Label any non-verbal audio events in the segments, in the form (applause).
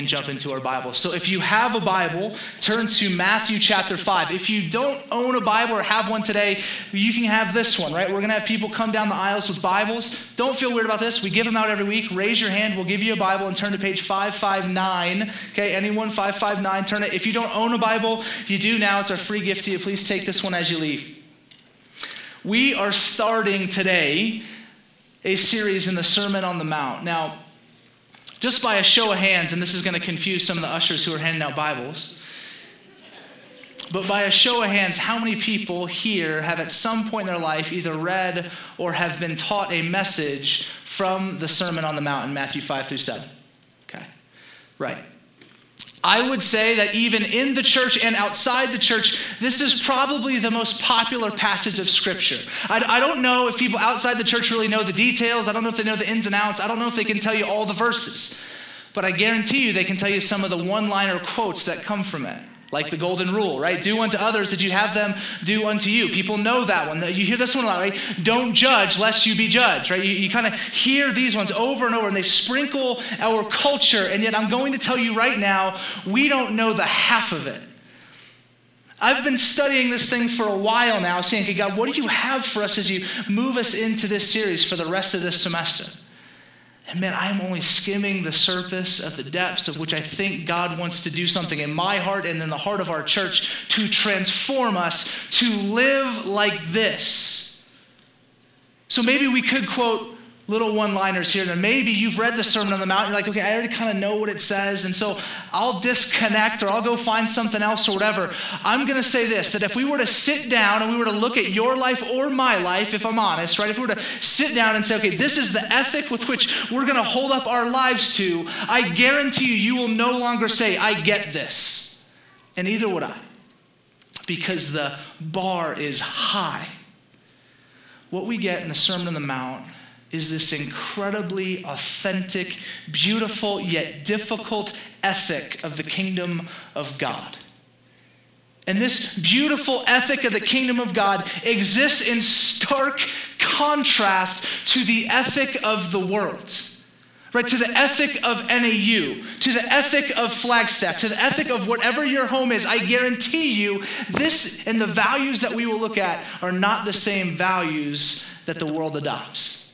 and jump into our Bible. So if you have a Bible, turn to Matthew chapter 5. If you don't own a Bible or have one today, you can have this one, right? We're going to have people come down the aisles with Bibles. Don't feel weird about this. We give them out every week. Raise your hand. We'll give you a Bible and turn to page 559. Okay, anyone 559, turn it. If you don't own a Bible, you do now. It's our free gift to you. Please take this one as you leave. We are starting today a series in the Sermon on the Mount. Now, just by a show of hands, and this is going to confuse some of the ushers who are handing out Bibles. But by a show of hands, how many people here have at some point in their life either read or have been taught a message from the Sermon on the Mount in Matthew 5 through 7? Okay, right. I would say that even in the church and outside the church, this is probably the most popular passage of Scripture. I, I, don't know if people outside the church really know the details. I don't know if they know the ins and outs. I don't know if they can tell you all the verses. But I guarantee you they can tell you some of the one liner quotes that come from it like the golden rule, right? Do unto others that you have them do unto you. People know that one. You hear this one a lot, right? Don't judge lest you be judged, right? You, you kind of hear these ones over and over, and they sprinkle our culture. And yet, I'm going to tell you right now, we don't know the half of it. I've been studying this thing for a while now, saying, okay, God, what do you have for us as you move us into this series for the rest of this semester? And man, I'm only skimming the surface of the depths of which I think God wants to do something in my heart and in the heart of our church to transform us to live like this. So maybe we could quote little one liners here. And maybe you've read the Sermon on the Mount. You're like, okay, I already kind of know what it says. And so I'll disconnect or I'll go find something else or whatever. I'm going to say this that if we were to sit down and we were to look at your life or my life, if I'm honest, right? If we were to sit down and say, okay, this is the ethic with which we're going to hold up our lives to, I guarantee you, you will no longer say, I get this. And neither would I. Because the bar is high. What we get in the Sermon on the Mount is this incredibly authentic, beautiful, yet difficult ethic of the kingdom of God. And this beautiful ethic of the kingdom of God exists in stark contrast to the ethic of the world. Right, to the ethic of NAU, to the ethic of Flagstaff, to the ethic of whatever your home is, I guarantee you, this and the values that we will look at are not the same values that the world adopts.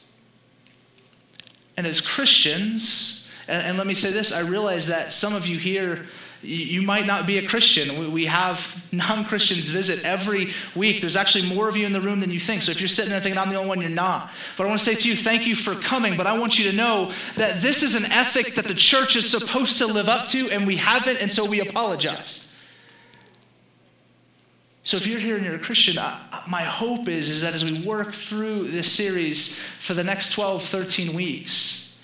And as Christians, and, and, let me say this, I realize that some of you here, you, might not be a Christian. We, have non Christians visit every week. There's actually more of you in the room than you think. So if you're sitting there thinking, I'm the only one, you're not. But I want to say to you, thank you for coming. But I want you to know that this is an ethic that the church is supposed to live up to, and we haven't, and so we apologize. So if you're here and you're a Christian, my hope is, is that as we work through this series for the next 12, 13 weeks,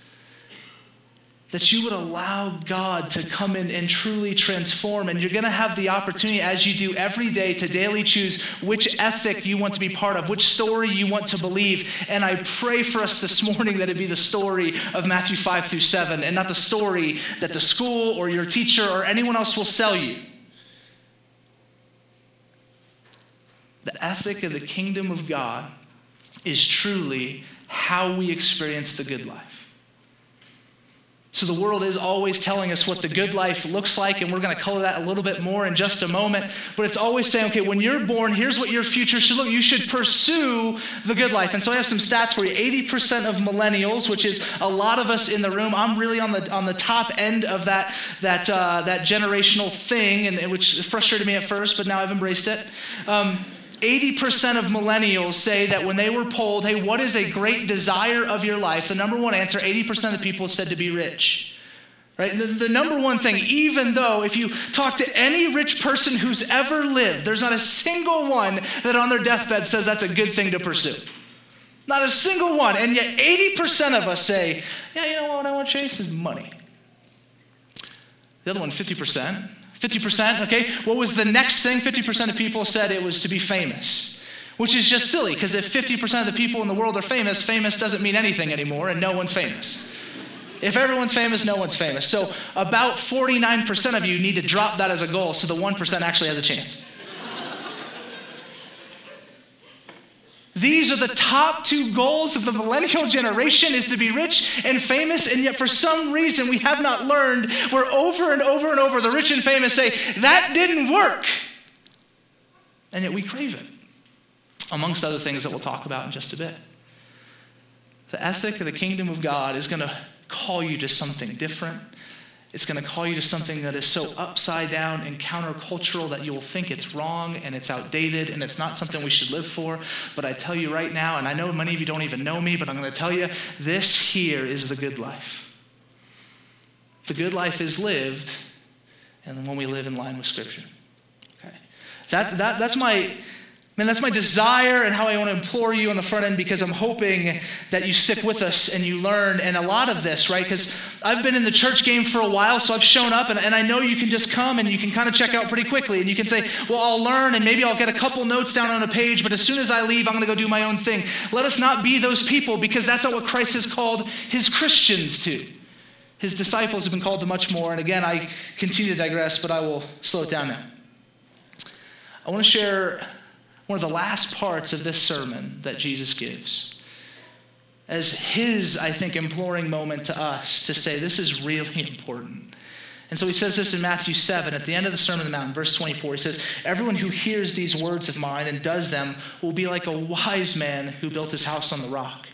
that you would allow God to come in and truly transform. And you're going to have the opportunity, as you do every day, to daily choose which ethic you want to be part of, which story you want to believe. And I pray for us this morning that it be the story of Matthew 5 through 7 and not the story that the school or your teacher or anyone else will sell you. The ethic of the kingdom of God is truly how we experience the good life. So the world is always telling us what the good life looks like, and we're going to color that a little bit more in just a moment. But it's always saying, okay, when you're born, here's what your future should look. You should pursue the good life. And so I have some stats for you. 80% of millennials, which is a lot of us in the room. I'm really on the on the top end of that that uh, that generational thing, and which frustrated me at first, but now I've embraced it. Um, 80% of millennials say that when they were polled, hey, what is a great desire of your life? The number one answer, 80% of the people said to be rich. Right? The, the, number one thing, even though if you talk to any rich person who's ever lived, there's not a single one that on their deathbed says that's a good thing to pursue. Not a single one. And yet 80% of us say, yeah, you know what I want to chase is money. The other one, 50%, 50%, okay? What was the next thing? 50% of people said it was to be famous, which is just silly because if 50% of the people in the world are famous, famous doesn't mean anything anymore and no one's famous. If everyone's famous, no one's famous. So about 49% of you need to drop that as a goal so the 1% actually has a chance. These are the top two goals of the millennial generation is to be rich and famous, and yet for some reason we have not learned where over and over and over the rich and famous say, that didn't work. And yet we crave it, amongst other things that we'll talk about in just a bit. The ethic of the kingdom of God is going to call you to something different. It's going to call you to something that is so upside down and countercultural that you will think it's wrong and it's outdated and it's not something we should live for. But I tell you right now, and I know many of you don't even know me, but I'm going to tell you this here is the good life. The good life is lived, and when we live in line with Scripture. Okay? That, that, that's my Man, that's my desire and how I want to implore you on the front end because I'm hoping that you stick with us and you learn. And a lot of this, right? Because I've been in the church game for a while, so I've shown up and, and I know you can just come and you can kind of check out pretty quickly. And you can say, well, I'll learn and maybe I'll get a couple notes down on a page, but as soon as I leave, I'm going to go do my own thing. Let us not be those people because that's not what Christ has called his Christians to. His disciples have been called to much more. And again, I continue to digress, but I will slow it down now. I want to share one of the last parts of this sermon that Jesus gives as his, I think, imploring moment to us to say, this is really important. And so he says this in Matthew 7 at the end of the Sermon on the Mount, verse 24. He says, Everyone who hears these words of mine and does them will be like a wise man who built his house on the rock.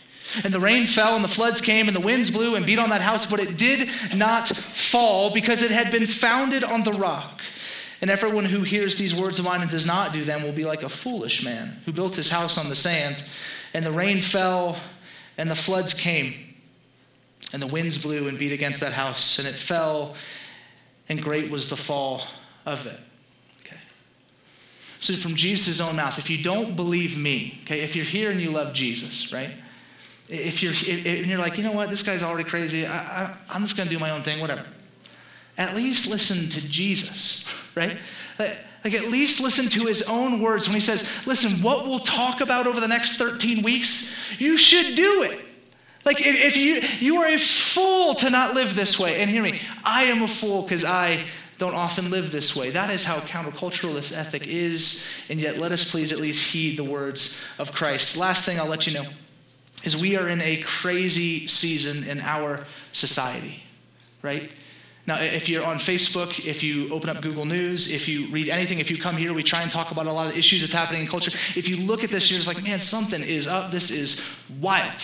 And the rain fell, and the floods came, and the winds blew and beat on that house, but it did not fall because it had been founded on the rock. And everyone who hears these words of mine and does not do them will be like a foolish man who built his house on the sand. And the rain fell, and the floods came, and the winds blew and beat against that house, and it fell, and great was the fall of it. Okay. So, from Jesus' own mouth, if you don't believe me, okay, if you're here and you love Jesus, right? If you're, if, and you're like, you know what, this guy's already crazy, I, I, I'm just going to do my own thing, whatever at least listen to Jesus, right? Like, at least listen to his own words when he says, listen, what we'll talk about over the next 13 weeks, you should do it. Like if, you you are a fool to not live this way. And hear me, I am a fool because I don't often live this way. That is how countercultural this ethic is, and yet let us please at least heed the words of Christ. Last thing I'll let you know is we are in a crazy season in our society, right? Now, if you're on Facebook, if you open up Google News, if you read anything, if you come here, we try and talk about a lot of issues that's happening in culture. If you look at this, you're just like, man, something is up. This is wild.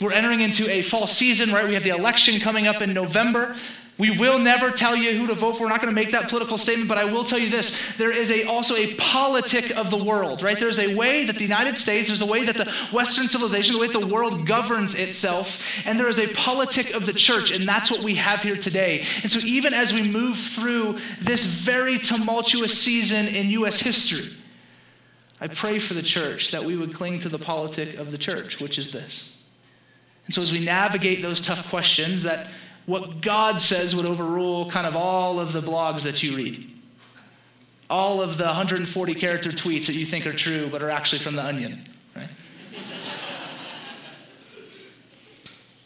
We're entering into a fall season, right? We have the election coming up in November. We will never tell you who to vote for. We're not going to make that political statement, but I will tell you this. There is a, also a politic of the world, right? There's a way that the United States, there's a way that the Western civilization, the way that the world governs itself, and there is a politic of the church, and that's what we have here today. And so even as we move through this very tumultuous season in U.S. history, I pray for the church that we would cling to the politic of the church, which is this. And so as we navigate those tough questions that what God says would overrule kind of all of the blogs that you read. All of the 140 character tweets that you think are true but are actually from the onion, right?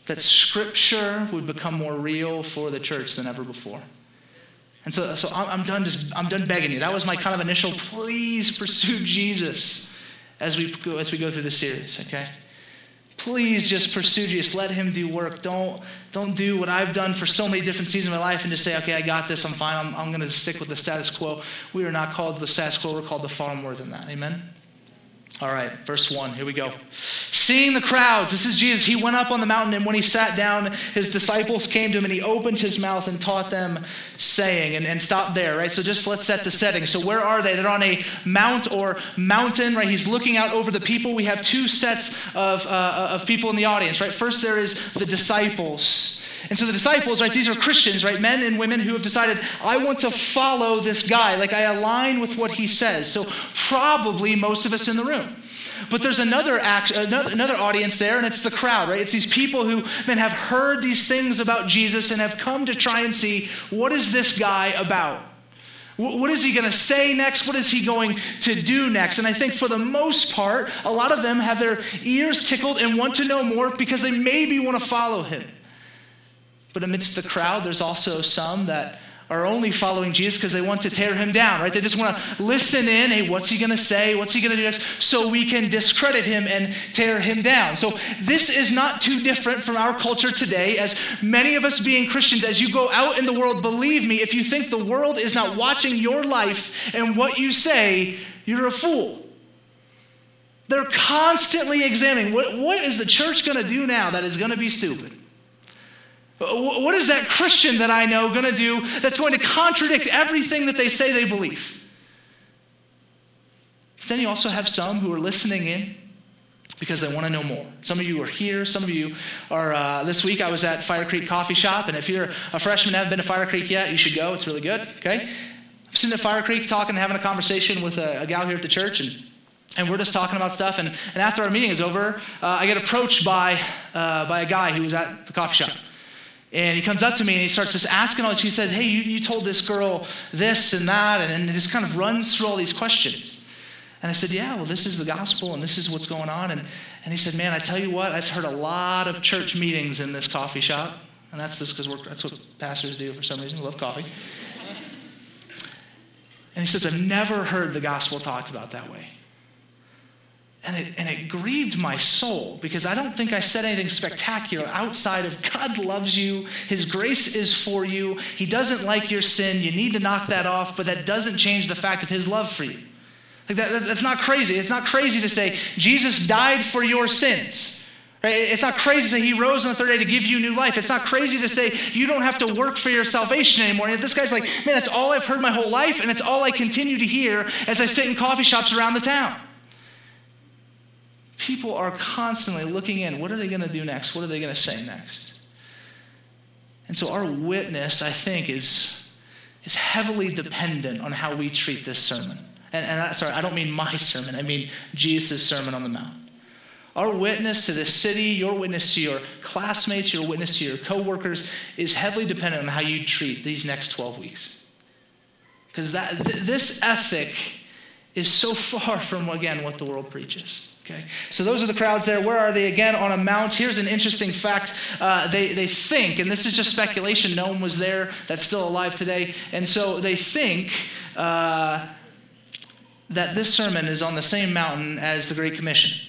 that scripture would become more real for the church than ever before. And so, so I'm done just I'm done begging you. That was my kind of initial please pursue Jesus as we go as we go through this series, okay? Please just pursue Jesus. Let him do work. Don't, don't do what I've done for so many different seasons of my life and just say, okay, I got this. I'm fine. I'm, I'm going to stick with the status quo. We are not called the status quo. We're called to far more than that. Amen? All right, verse 1, here we go. Seeing the crowds, this is Jesus. He went up on the mountain, and when he sat down, his disciples came to him, and he opened his mouth and taught them, saying, and, and stop there, right? So just let's set the setting. So where are they? They're on a mount or mountain, right? He's looking out over the people. We have two sets of, uh, of people in the audience, right? First, there is the disciples. And so the disciples, right, these are Christians, right, men and women who have decided, I want to follow this guy. Like I align with what he says. So probably most of us in the room. But there's another, act, another, another audience there, and it's the crowd, right? It's these people who, man, have heard these things about Jesus and have come to try and see what is this guy about? What is he going to say next? What is he going to do next? And I think for the most part, a lot of them have their ears tickled and want to know more because they maybe want to follow him. But amidst the crowd, there's also some that are only following Jesus because they want to tear him down, right? They just want to listen in. Hey, what's he going to say? What's he going to do next? So we can discredit him and tear him down. So this is not too different from our culture today, as many of us being Christians, as you go out in the world, believe me, if you think the world is not watching your life and what you say, you're a fool. They're constantly examining what, what is the church going to do now that is going to be stupid? What is that Christian that I know going to do that's going to contradict everything that they say they believe? then you also have some who are listening in because they want to know more. Some of you are here. Some of you are. Uh, this week I was at Fire Creek Coffee Shop, and if you're a freshman and haven't been to Fire Creek yet, you should go. It's really good. Okay, I'm sitting at Fire Creek talking, having a conversation with a, a gal here at the church, and and we're just talking about stuff. And, and after our meeting is over, uh, I get approached by uh, by a guy who was at the coffee shop. And he comes up to me and he starts just asking all this. He says, Hey, you, you told this girl this and that. And, and just kind of runs through all these questions. And I said, Yeah, well, this is the gospel and this is what's going on. And, and he said, Man, I tell you what, I've heard a lot of church meetings in this coffee shop. And that's just because that's what pastors do for some reason. We love coffee. And he says, I've never heard the gospel talked about that way. And it, and it grieved my soul because I don't think I said anything spectacular outside of God loves you, His grace is for you, He doesn't like your sin, you need to knock that off, but that doesn't change the fact of His love for you. Like that, that's not crazy. It's not crazy to say, Jesus died for your sins. Right? It's not crazy to say he rose on the third day to give you new life. It's not crazy to say you don't have to work for your salvation anymore. And this guy's like, man, that's all I've heard my whole life, and it's all I continue to hear as I sit in coffee shops around the town. People are constantly looking in. What are they going to do next? What are they going to say next? And so our witness, I think, is, is heavily dependent on how we treat this sermon. And, and I, sorry, I don't mean my sermon, I mean Jesus' Sermon on the Mount. Our witness to the city, your witness to your classmates, your witness to your coworkers is heavily dependent on how you treat these next 12 weeks. Because th- this ethic is so (laughs) far from, again, what the world preaches. Okay, so those are the crowds there. Where are they? Again, on a mount. Here's an interesting fact. Uh, they, they think, and this is just speculation, no one was there that's still alive today. And so they think uh, that this sermon is on the same mountain as the Great Commission,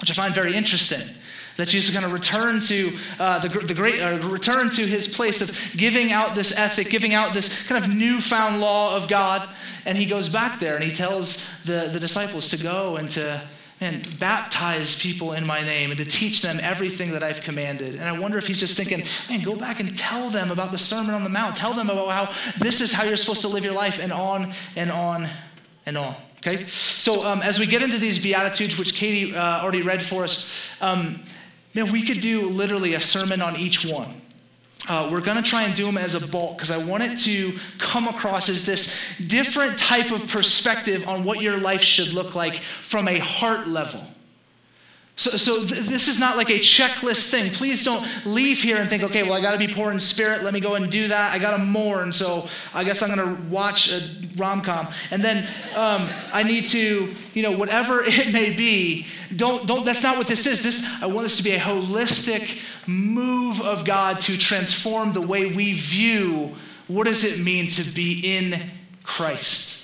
which I find very interesting. That Jesus is going to return to uh, the, the great, uh, return to his place of giving out this ethic, giving out this kind of newfound law of God, and he goes back there and he tells the, the disciples to go and to and baptize people in my name and to teach them everything that I've commanded. And I wonder if he's just thinking, man, go back and tell them about the Sermon on the Mount. Tell them about how this is how you're supposed to live your life, and on and on and on. Okay? So um, as we get into these Beatitudes, which Katie uh, already read for us, um, man, we could do literally a sermon on each one. Uh, we're going to try and do them as a bulk because I want it to come across as this different type of perspective on what your life should look like from a heart level. So, so th- this is not like a checklist thing. Please don't leave here and think, okay, well, I got to be poor in spirit. Let me go and do that. I got to mourn, so I guess I'm going to watch a rom com. And then um, I need to, you know, whatever (laughs) it may be. Don't, don't. That's not what this is. This I want this to be a holistic move of God to transform the way we view what does it mean to be in Christ.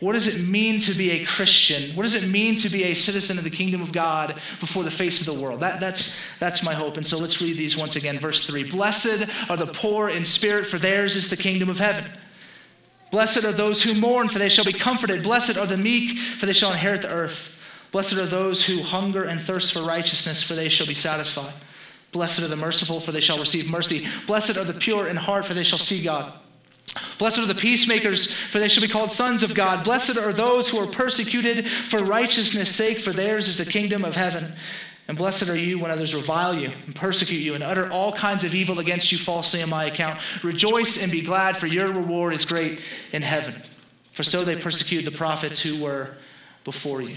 What does it mean to be a Christian? What does it mean to be a citizen of the kingdom of God before the face of the world? That, that's, that's my hope. And so let's read these once again. Verse 3 Blessed are the poor in spirit, for theirs is the kingdom of heaven. Blessed are those who mourn, for they shall be comforted. Blessed are the meek, for they shall inherit the earth. Blessed are those who hunger and thirst for righteousness, for they shall be satisfied. Blessed are the merciful, for they shall receive mercy. Blessed are the pure in heart, for they shall see God. Blessed are the peacemakers, for they shall be called sons of God. Blessed are those who are persecuted for righteousness' sake, for theirs is the kingdom of heaven. And blessed are you when others revile you and persecute you and utter all kinds of evil against you falsely on my account. Rejoice and be glad, for your reward is great in heaven. For so they persecuted the prophets who were before you.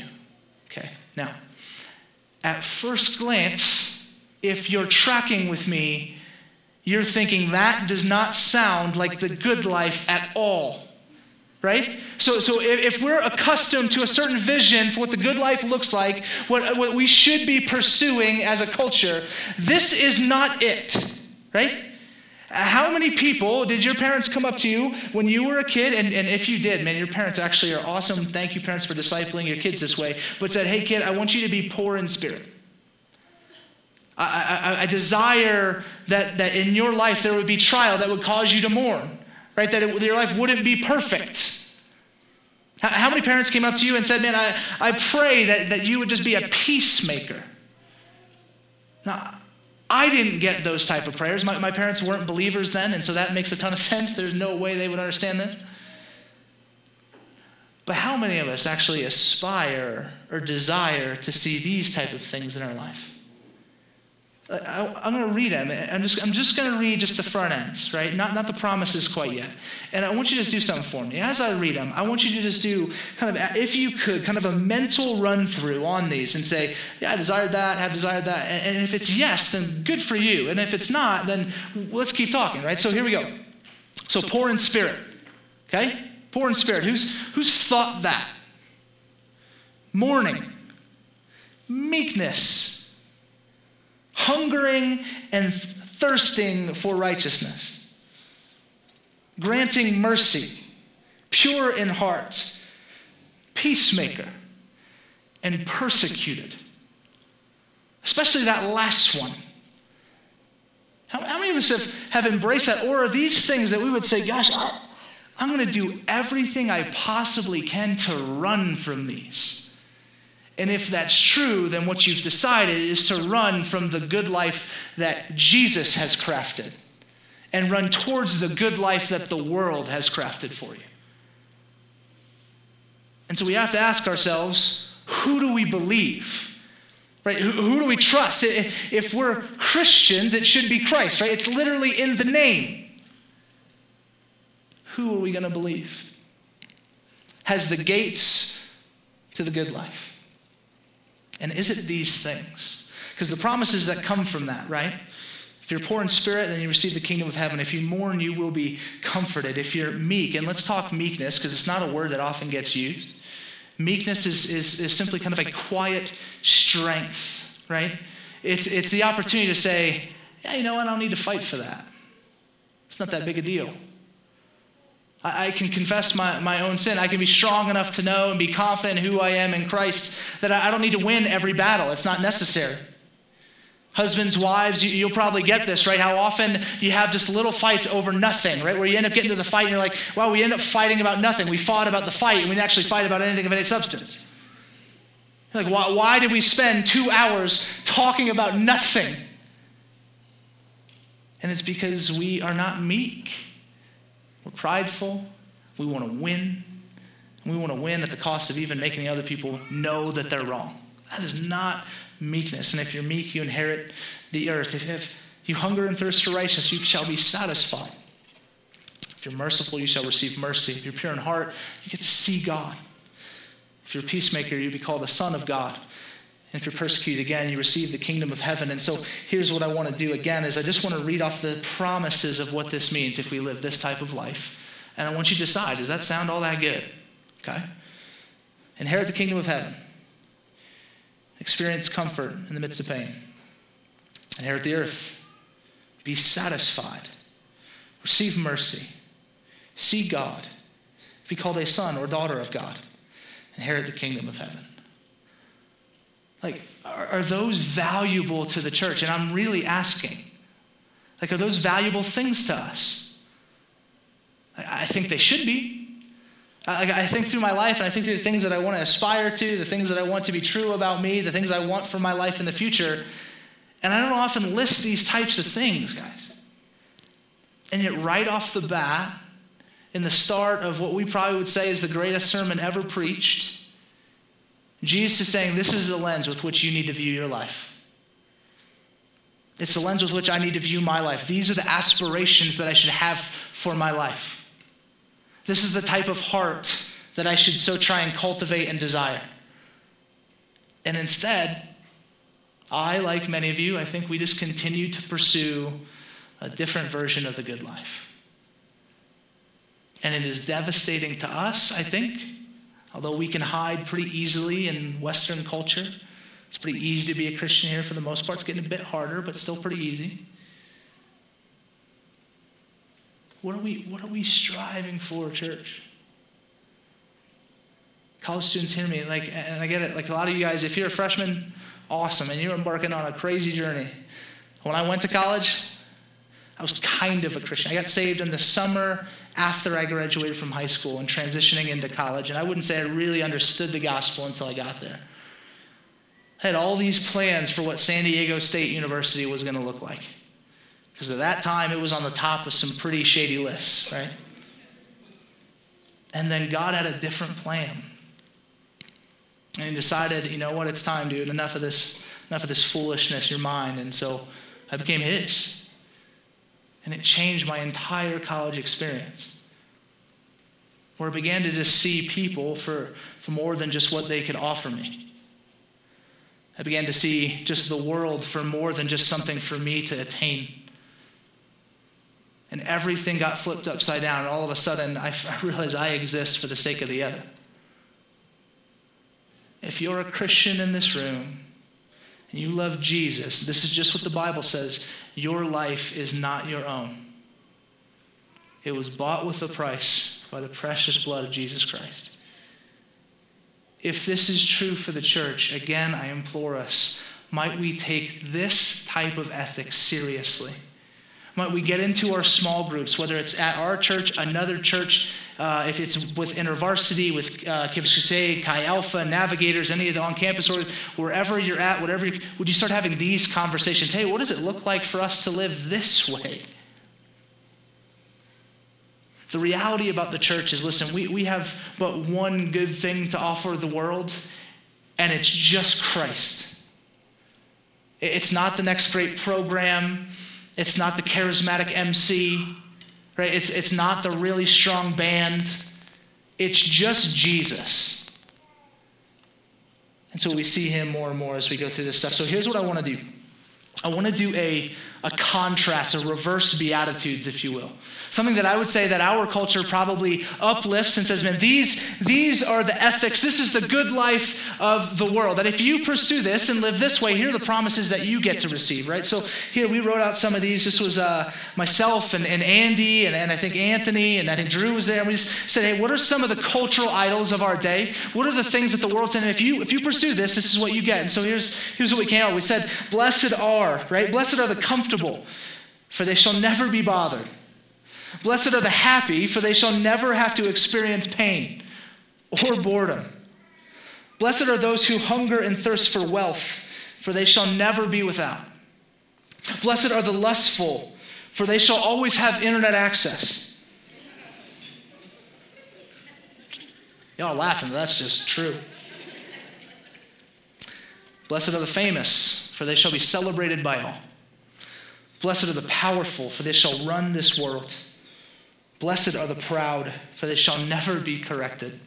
Okay, now, at first glance, if you're tracking with me, you're thinking that does not sound like the good life at all. Right? So, so if, we're accustomed to a certain vision for what the good life looks like, what, what we should be pursuing as a culture, this is not it. Right? How many people did your parents come up to you when you were a kid? And, and if you did, man, your parents actually are awesome. Thank you, parents, for discipling your kids this way. But said, hey, kid, I want you to be poor in spirit. I, desire that, that in your life there would be trial that would cause you to mourn, right? That it, your life wouldn't be perfect. How, how many parents came up to you and said, man, I, I pray that, that you would just be a peacemaker? Now, I didn't get those type of prayers. My, my parents weren't believers then, and so that makes a ton of (laughs) sense. There's no way they would understand this. But how many of us actually aspire or desire to see these type of things in our life? I, am going to read them. I'm just, I'm just going to read just the front ends, right? Not, not the promises quite yet. And I want you to just do something for me. As I read them, I want you to just do kind of, if you could, kind of a mental run through on these and say, yeah, I desired that, have desired that. And, and if it's yes, then good for you. And if it's not, then let's keep talking, right? So here we go. So poor in spirit, okay? Poor in spirit. Who's, who's thought that? Mourning, meekness, hungering and thirsting for righteousness, granting mercy, pure in heart, peacemaker, and persecuted. Especially that last one. How, many of us have, have embraced that? Or are these things that we would say, gosh, I'm going to do everything I possibly can to run from these? And if that's true, then what you've decided is to run from the good life that Jesus has crafted and run towards the good life that the world has crafted for you. And so we have to ask ourselves who do we believe? Right? Who, who do we trust? If we're Christians, it should be Christ, right? It's literally in the name. Who are we going to believe? Has the gates to the good life. And is it these things? Because the promises that come from that, right? If you're poor in spirit, then you receive the kingdom of heaven. If you mourn, you will be comforted. If you're meek, and let's talk meekness because it's not a word that often gets used. Meekness is, is, is simply kind of a quiet strength, right? It's, it's the opportunity to say, yeah, you know what? I don't need to fight for that. It's not that big a deal. I, I can confess my, my own sin. I can be strong enough to know and be confident who I am in Christ that I, I don't need to win every battle. It's not necessary. Husbands, wives, you, will probably get this, right? How often you have just little fights over nothing, right? Where you end up getting to the fight and you're like, well, we end up fighting about nothing. We fought about the fight and we didn't actually fight about anything of any substance. Like, why, why did we spend two hours talking about nothing? And it's because we are not meek. We're prideful. We want to win. We want to win at the cost of even making other people know that they're wrong. That is not meekness. And if you're meek, you inherit the earth. If you hunger and thirst for righteousness, you shall be satisfied. If you're merciful, you shall receive mercy. If you're pure in heart, you get to see God. If you're a peacemaker, you'll be called a son of God. If you're persecuted again, you receive the kingdom of heaven. And so here's what I want to do again is I just want to read off the promises of what this means if we live this type of life. And I want you to decide, does that sound all that good? Okay? Inherit the kingdom of heaven. Experience comfort in the midst of pain. Inherit the earth. Be satisfied. Receive mercy. See God. Be called a son or daughter of God. Inherit the kingdom of heaven. Like, are, are those valuable to the church? And I'm really asking. Like, are those valuable things to us? I, I think they should be. I, I, think through my life, and I think through the things that I want to aspire to, the things that I want to be true about me, the things I want for my life in the future. And I don't often list these types of things, guys. And yet, right off the bat, in the start of what we probably would say is the greatest sermon ever preached, Jesus is saying, This is the lens with which you need to view your life. It's the lens with which I need to view my life. These are the aspirations that I should have for my life. This is the type of heart that I should so try and cultivate and desire. And instead, I, like many of you, I think we just continue to pursue a different version of the good life. And it is devastating to us, I think, Although we can hide pretty easily in Western culture, it's pretty easy to be a Christian here for the most part. It's getting a bit harder, but still pretty easy. What are we, what are we striving for, church? College students hear me, like, and I get it. Like a lot of you guys, if you're a freshman, awesome, and you're embarking on a crazy journey. When I went to college, I was kind of a Christian. I got saved in the summer after I graduated from high school and transitioning into college, and I wouldn't say I really understood the gospel until I got there. I had all these plans for what San Diego State University was going to look like. Because at that time, it was on the top of some pretty shady lists, right? And then God had a different plan. And he decided, you know what, it's time, dude. Enough of this, enough of this foolishness. You're mine. And so I became his. And it changed my entire college experience. Where I began to just see people for, for more than just what they could offer me. I began to see just the world for more than just something for me to attain. And everything got flipped upside down, and all of a sudden I (laughs) realized I exist for the sake of the other. If you're a Christian in this room you love Jesus, this is just what the Bible says your life is not your own. It was bought with a price by the precious blood of Jesus Christ. If this is true for the church, again, I implore us, might we take this type of ethics seriously? Might we get into our small groups, whether it's at our church, another church, uh, if it's with InterVarsity, with uh, Crusade, Chi Alpha, Navigators, any of the on campus, or wherever you're at, whatever, would you start having these conversations? Hey, what does it look like for us to live this way? The reality about the church is listen, we, we have but one good thing to offer the world, and it's just Christ. It's not the next great program. It's not the charismatic MC, right? It's, it's not the really strong band. It's just Jesus. And so we see him more and more as we go through this stuff. So here's what I want to do I want to do a, a contrast, a reverse beatitudes, if you will. Something that I would say that our culture probably uplifts and says, man, these, these are the ethics, this is the good life of the world. That if you pursue this and live this way, here are the promises that you get to receive, right? So here we wrote out some of these. This was uh, myself and, and Andy and, and I think Anthony and I think Drew was there. And we just said, hey, what are some of the cultural idols of our day? What are the things that the world said? If you, if you pursue this, this is what you get. And so here's, here's what we came out. We said, blessed are, right? Blessed are the comfortable, for they shall never be bothered. Blessed are the happy, for they shall never have to experience pain or boredom. Blessed are those who hunger and thirst for wealth, for they shall never be without. Blessed are the lustful, for they shall always have internet access. Y'all laughing, but that's just true. Blessed are the famous, for they shall be celebrated by all. Blessed are the powerful, for they shall run this world. Blessed are the proud, for they shall never be corrected.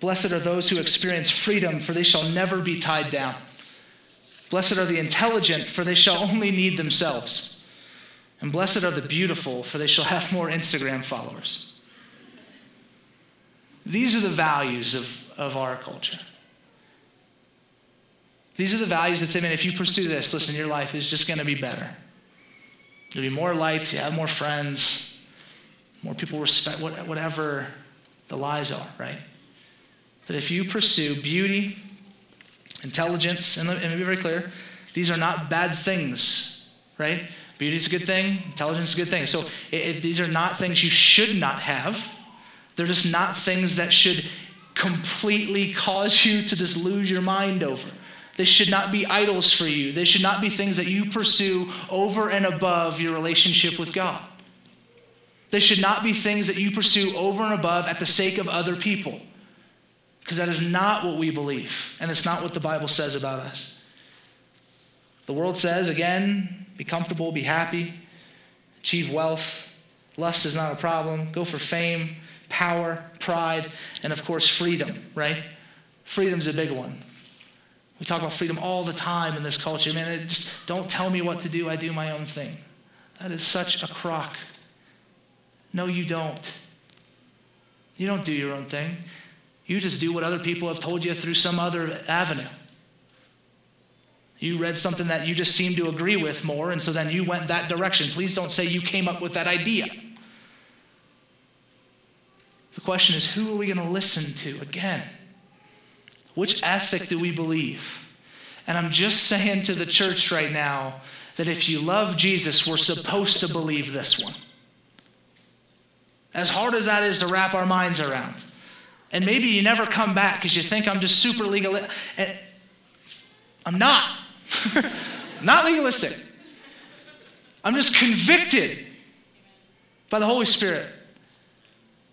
Blessed are those who experience freedom, for they shall never be tied down. Blessed are the intelligent, for they shall only need themselves. And blessed are the beautiful, for they shall have more Instagram followers. These are the values of, of our culture. These are the values that say, man, if you pursue this, listen, your life is just going to be better. You'll be more liked, you have more friends, more people respect whatever the lies are, right? That if you pursue beauty, intelligence, and let me be very clear, these are not bad things, right? Beauty is a good thing, intelligence is a good thing. So it, it, these are not things you should not have. They're just not things that should completely cause you to just lose your mind over. They should not be idols for you. They should not be things that you pursue over and above your relationship with God. They should not be things that you pursue over and above at the sake of other people. Because that is not what we believe, and it's not what the Bible says about us. The world says, again, be comfortable, be happy, achieve wealth. Lust is not a problem. Go for fame, power, pride, and of course, freedom, right? Freedom's a big one. We talk about freedom all the time in this culture. Man, just don't tell me what to do, I do my own thing. That is such a crock no, you don't. You don't do your own thing. You just do what other people have told you through some other avenue. You read something that you just seemed to agree with more, and so then you went that direction. Please don't say you came up with that idea. The question is who are we going to listen to again? Which ethic do we believe? And I'm just saying to the church right now that if you love Jesus, we're supposed to believe this one. As hard as that is to wrap our minds around. And maybe you never come back because you think I'm just super legal. Eh, eh, I'm not. (laughs) not legalistic. I'm just convicted by the Holy Spirit.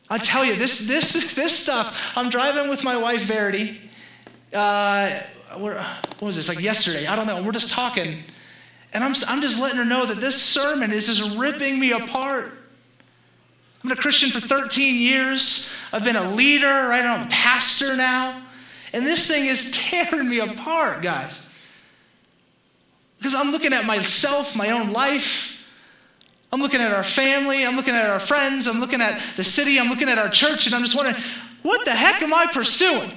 I tell you, this, this, (laughs) this stuff, I'm driving with my wife, Verity. Uh, what was this, like yesterday? I don't know. We're just talking. And I'm, I'm just letting her know that this sermon is just ripping me apart. I've been a Christian for 13 years. I've been a leader, right? I'm a pastor now. And this thing is tearing me apart, guys. Because I'm looking at myself, my own life. I'm looking at our family. I'm looking at our friends. I'm looking at the city. I'm looking at our church. And I'm just wondering, what the heck am I pursuing?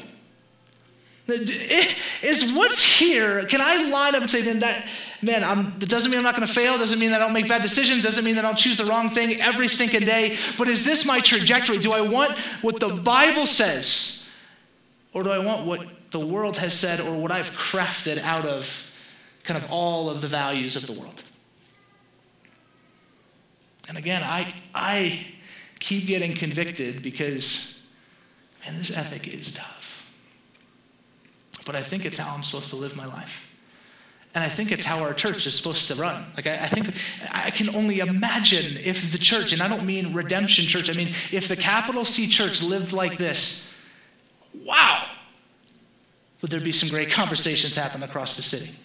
Is what's here, can I line up and say, then that, man, I'm, that doesn't mean I'm not going to fail, doesn't mean that I don't make bad decisions, doesn't mean that I don't choose the wrong thing every stinking day, but is this my trajectory? Do I want what the Bible says, or do I want what the world has said, or what I've crafted out of kind of all of the values of the world? And again, I, I keep getting convicted because, man, this ethic is tough but I think it's how I'm supposed to live my life. And I think it's how our church is supposed to run. Like, I, I, think I can only imagine if the church, and I don't mean redemption church, I mean, if the capital C church lived like this, wow, would there be some great conversations happen across the city?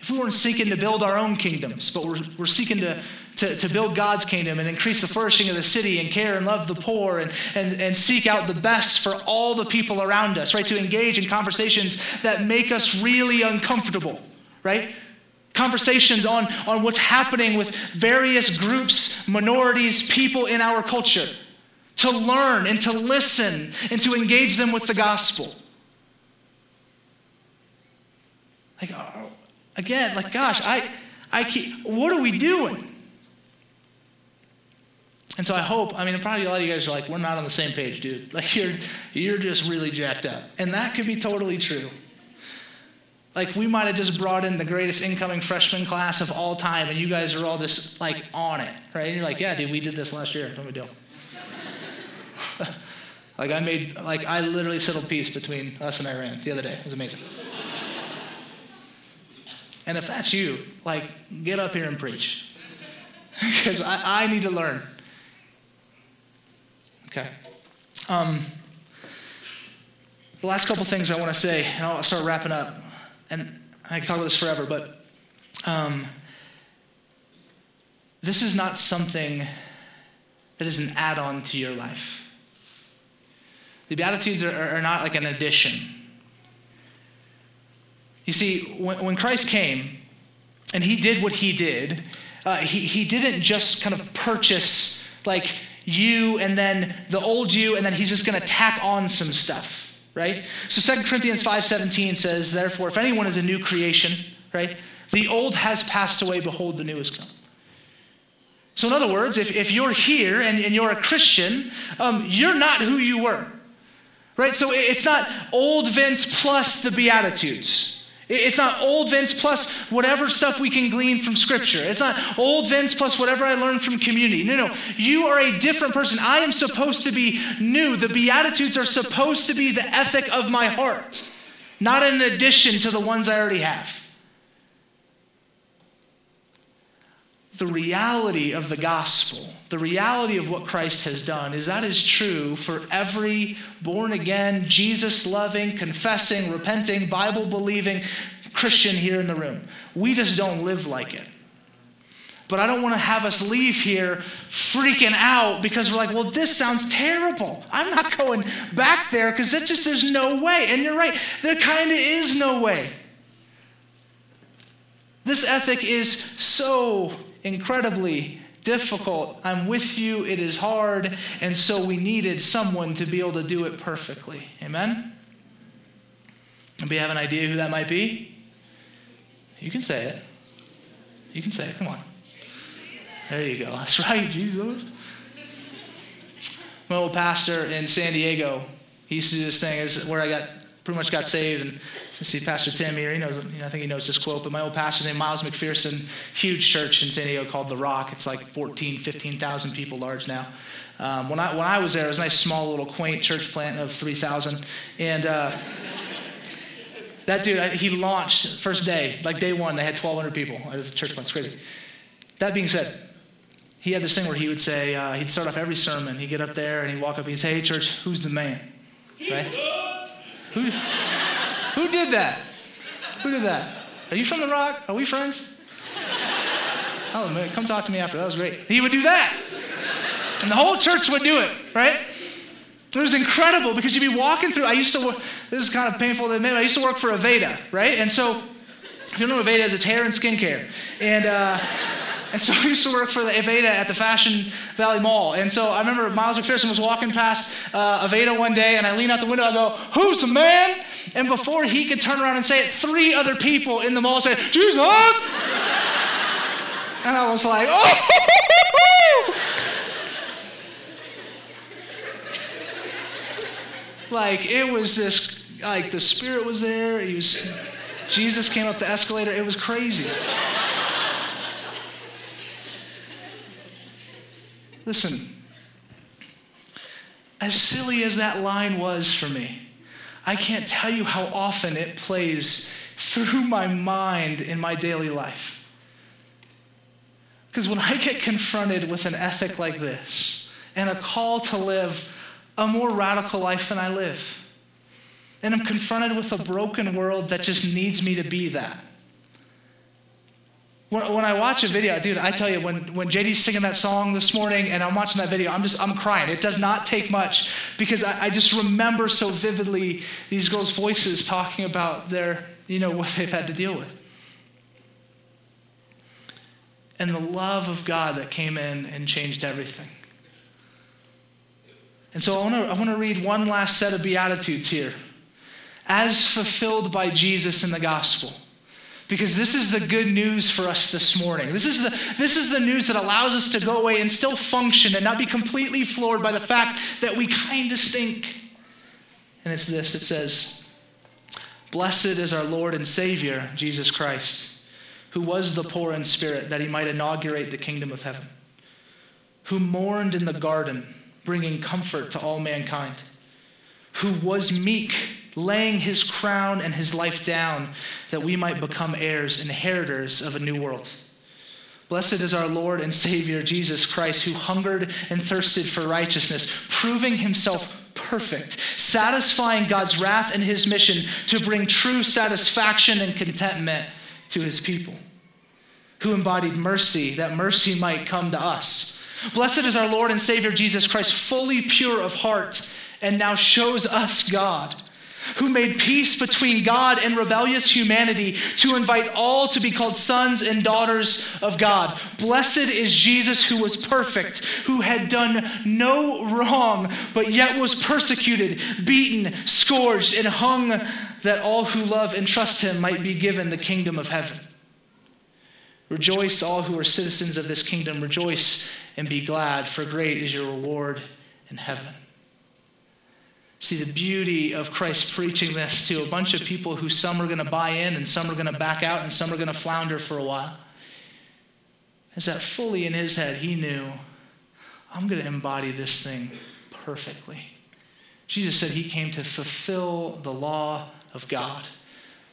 If we weren't seeking to build our own kingdoms, but we're, we're seeking to to, to build God's kingdom and increase the flourishing of the city and care and love the poor and, and, and seek out the best for all the people around us, right? To engage in conversations that make us really uncomfortable, right? Conversations on, on what's happening with various groups, minorities, people in our culture. To learn and to listen and to engage them with the gospel. Like, oh, again, like, gosh, I, I keep, what are we doing? And so I hope, I mean, probably a lot of you guys are like, we're not on the same page, dude. (laughs) Like, you're, you're just really jacked up. And that could be totally true. Like, we might have just brought in the greatest incoming freshman class of all time, and you guys are all just, like, on it, right? And you're like, yeah, dude, we did this last year. What do we do? like, I made, like, I literally settled peace between us and Iran the other day. It was amazing. and if that's you, like, get up here and preach. (laughs) Because I, I need to learn. Okay. Um, the last couple things I want to say, and I'll start wrapping up. And I can talk about this forever, but um, this is not something that is an add on to your life. The Beatitudes are, are, not like an addition. You see, when, when Christ came and he did what he did, uh, he, he didn't just kind of purchase like you and then the old you, and then he's just going to tack on some stuff, right? So 2 Corinthians 5.17 says, Therefore, if anyone is a new creation, right, the old has passed away, behold, the new has come. So, in other words, if, if you're here and, and you're a Christian, um, you're not who you were, right? So it's not old Vince plus the Beatitudes. It's not old Vince plus whatever stuff we can glean from Scripture. It's not old Vince plus whatever I learned from community. No, no. You are a different person. I am supposed to be new. The Beatitudes are supposed to be the ethic of my heart, not an addition to the ones I already have. The reality of the gospel, the reality of what Christ has done, is that is true for every born again, Jesus loving, confessing, repenting, Bible believing Christian here in the room. We just don't live like it. But I don't want to have us leave here freaking out because we're like, well, this sounds terrible. I'm not going back there because it just, there's no way. And you're right, there kind of is no way. This ethic is so incredibly difficult. I'm with you. It is hard. And so we needed someone to be able to do it perfectly. Amen? Anybody have an idea who that might be? You can say it. You can say it. Come on. There you go. That's right, Jesus. My old pastor in San Diego, he used to do this thing, is where I got pretty much got saved. And see Pastor Tim here, he knows, you know, I think he knows this quote, but my old pastor's named Miles McPherson, huge church in San Diego called The Rock. It's like 14, 15,000 people large now. Um, when, I, when I was there, it was a nice, small, little, quaint church plant of 3,000. And uh, that dude, he launched first day, like day one, they had 1,200 people at his church plant. It's crazy. That being said, he had this thing where he would say, uh, he'd start off every sermon. He'd get up there and he'd walk up and he'd say, Hey, church, who's the man? Right? Who, who did that? Who did that? Are you from The Rock? Are we friends? Oh, man, come talk to me after. That was great. He would do that. And the whole church would do it, right? It was incredible because you'd be walking through. I used to work, this is kind of painful to admit, I used to work for Aveda, right? And so, if you don't know Aveda is, it's hair and skincare. And, uh, and so I used to work for the Aveda at the Fashion Valley Mall. And so I remember Miles McPherson was walking past uh, Aveda one day, and I lean out the window, I go, Who's the man? And before he could turn around and say it, three other people in the mall said, Jesus! And I was like, Oh! (laughs) like it was this, like the Spirit was there. He was, Jesus came up the escalator. It was crazy. Listen, as silly as that line was for me, I can't tell you how often it plays through my mind in my daily life. Because when I get confronted with an ethic like this and a call to live a more radical life than I live, and I'm confronted with a broken world that just needs me to be that, when, when I watch a video, dude, I tell you, when, when JD's singing that song this morning and I'm watching that video, I'm just, I'm crying. It does not take much because I, I just remember so vividly these girls' voices talking about their, you know, what they've had to deal with. And the love of God that came in and changed everything. And so I want to I want to read one last set of beatitudes here. As fulfilled by Jesus in the gospel. Because this is the good news for us this morning. This is, the, this is the news that allows us to go away and still function and not be completely floored by the fact that we kind of stink. And it's this it says, Blessed is our Lord and Savior, Jesus Christ, who was the poor in spirit, that he might inaugurate the kingdom of heaven, who mourned in the garden, bringing comfort to all mankind, who was meek laying his crown and his life down that we might become heirs, inheritors of a new world. Blessed is our Lord and Savior Jesus Christ, who hungered and thirsted for righteousness, proving himself perfect, satisfying God's wrath and his mission to bring true satisfaction and contentment to his people, who embodied mercy, that mercy might come to us. Blessed is our Lord and Savior Jesus Christ, fully pure of heart, and now shows us God who made peace between God and rebellious humanity to invite all to be called sons and daughters of God. Blessed is Jesus who was perfect, who had done no wrong, but yet was persecuted, beaten, scourged, and hung that all who love and trust him might be given the kingdom of heaven. Rejoice, all who are citizens of this kingdom. Rejoice and be glad, for great is your reward in heaven. See the beauty of Christ preaching this to a bunch of people who some are going to buy in and some are going to back out and some are going to flounder for a while. Is that fully in his head, he knew, I'm going to embody this thing perfectly. Jesus said he came to fulfill the law of God.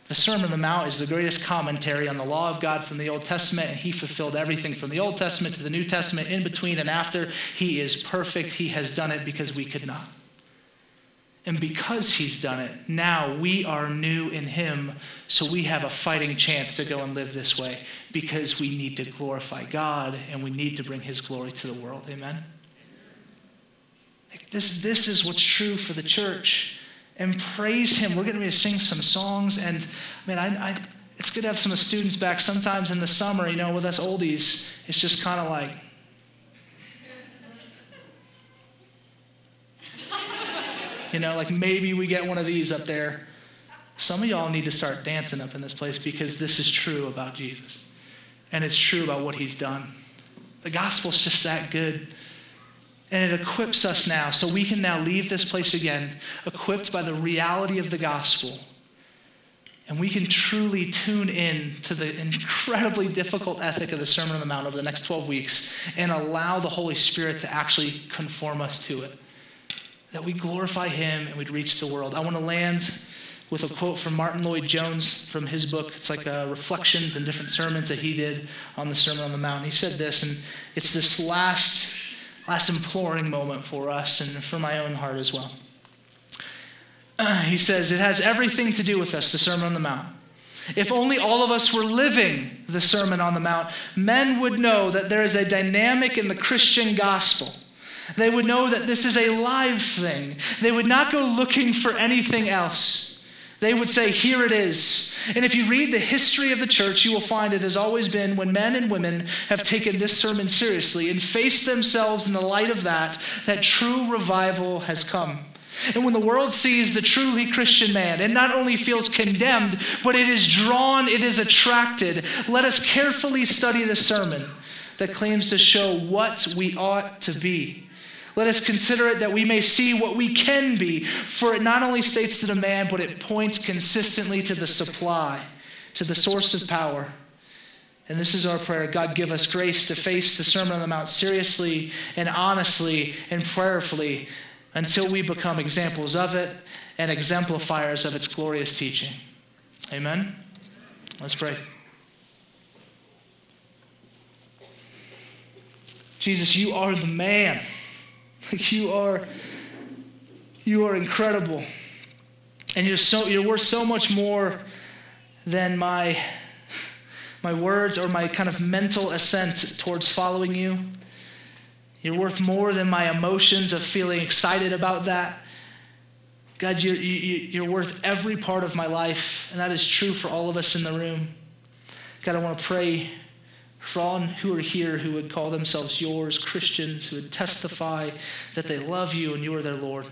The Sermon on the Mount is the greatest commentary on the law of God from the Old Testament, and he fulfilled everything from the Old Testament to the New Testament, in between and after. He is perfect. He has done it because we could not. And because he's done it, now we are new in him, so we have a fighting chance to go and live this way because we need to glorify God and we need to bring his glory to the world. Amen? This, this is what's true for the church. And praise him. We're going to be sing some songs. And man, I, I, it's good to have some students back. Sometimes in the summer, you know, with us oldies, it's just kind of like, You know, like maybe we get one of these up there. Some of y'all need to start dancing up in this place because this is true about Jesus. And it's true about what he's done. The gospel's just that good. And it equips us now so we can now leave this place again, equipped by the reality of the gospel. And we can truly tune in to the incredibly difficult ethic of the Sermon on the Mount over the next 12 weeks and allow the Holy Spirit to actually conform us to it. That we glorify Him and we'd reach the world. I want to land with a quote from Martyn Lloyd-Jones from his book. It's like uh, reflections and different sermons that he did on the Sermon on the Mount. And he said this, and it's this last last imploring moment for us and for my own heart as well. Uh, he says, It has everything to do with us, the Sermon on the Mount. If only all of us were living the Sermon on the Mount, men would know that there is a dynamic in the Christian gospel. They would know that this is a live thing. They would not go looking for anything else. They would say, Here it is. And if you read the history of the church, you will find it has always been when men and women have taken this sermon seriously and faced themselves in the light of that, that true revival has come. And when the world sees the truly Christian man, it not only feels condemned, but it is drawn, it is attracted. Let us carefully study the sermon that claims to show what we ought to be. Let us consider it that we may see what we can be, for it not only states the demand, but it points consistently to the supply, to the source of power. And this is our prayer God, give us grace to face the Sermon on the Mount seriously and honestly and prayerfully until we become examples of it and exemplifiers of its glorious teaching. Amen? Let's pray. Jesus, you are the man. You are, you are incredible. And you're, so, you're worth so much more than my, my words or my kind of mental assent towards following you. You're worth more than my emotions of feeling excited about that. God, you're, you, are worth every part of my life, and that is true for all of us in the room. God, I want to pray all who are here who would call themselves yours, Christians, who would testify that they love you and you are their Lord.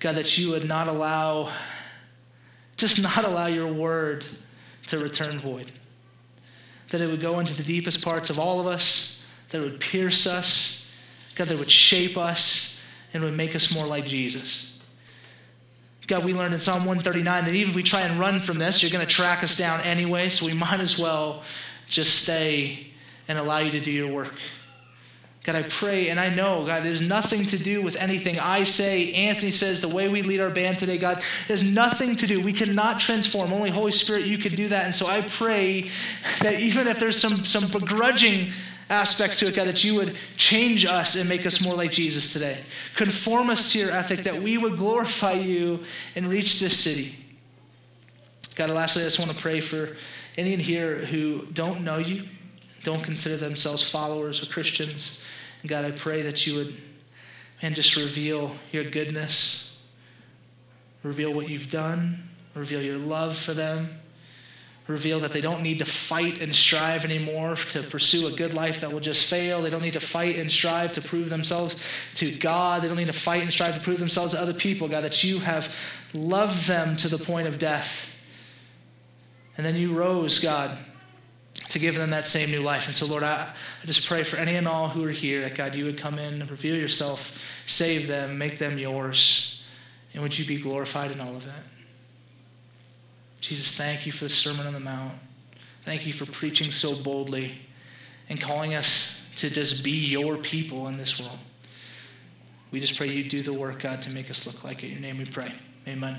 God, that you would not allow, just not allow your word to return void. That it would go into the deepest parts of all of us, that it would pierce us, God, that it would shape us and would make us more like Jesus. God, we learned in Psalm 139 that even if we try and run from this, you're going to track us down anyway, so we might as well just stay and allow you to do your work. God, I pray and I know, God, it has nothing to do with anything I say, Anthony says, the way we lead our band today, God, has nothing to do. We cannot transform. Only Holy Spirit, you could do that. And so I pray that even if there's some, some begrudging aspects to it, God, that you would change us and make us more like Jesus today. Conform us to your ethic, that we would glorify you and reach this city. God, lastly, I just want to pray for any in here who don't know you, don't consider themselves followers or Christians. God, I pray that you would, and just reveal your goodness, reveal what you've done, reveal your love for them, reveal that they don't need to fight and strive anymore to pursue a good life that will just fail. They don't need to fight and strive to prove themselves to God. They don't need to fight and strive to prove themselves to other people, God, that you have loved them to the point of death and then you rose, God, to give them that same new life. And so, Lord, I, I just pray for any and all who are here that, God, you would come in, and reveal yourself, save them, make them yours. And would you be glorified in all of that? Jesus, thank you for the Sermon on the Mount. Thank you for preaching so boldly and calling us to just be your people in this world. We just pray you do the work, God, to make us look like it. In your name we pray. Amen.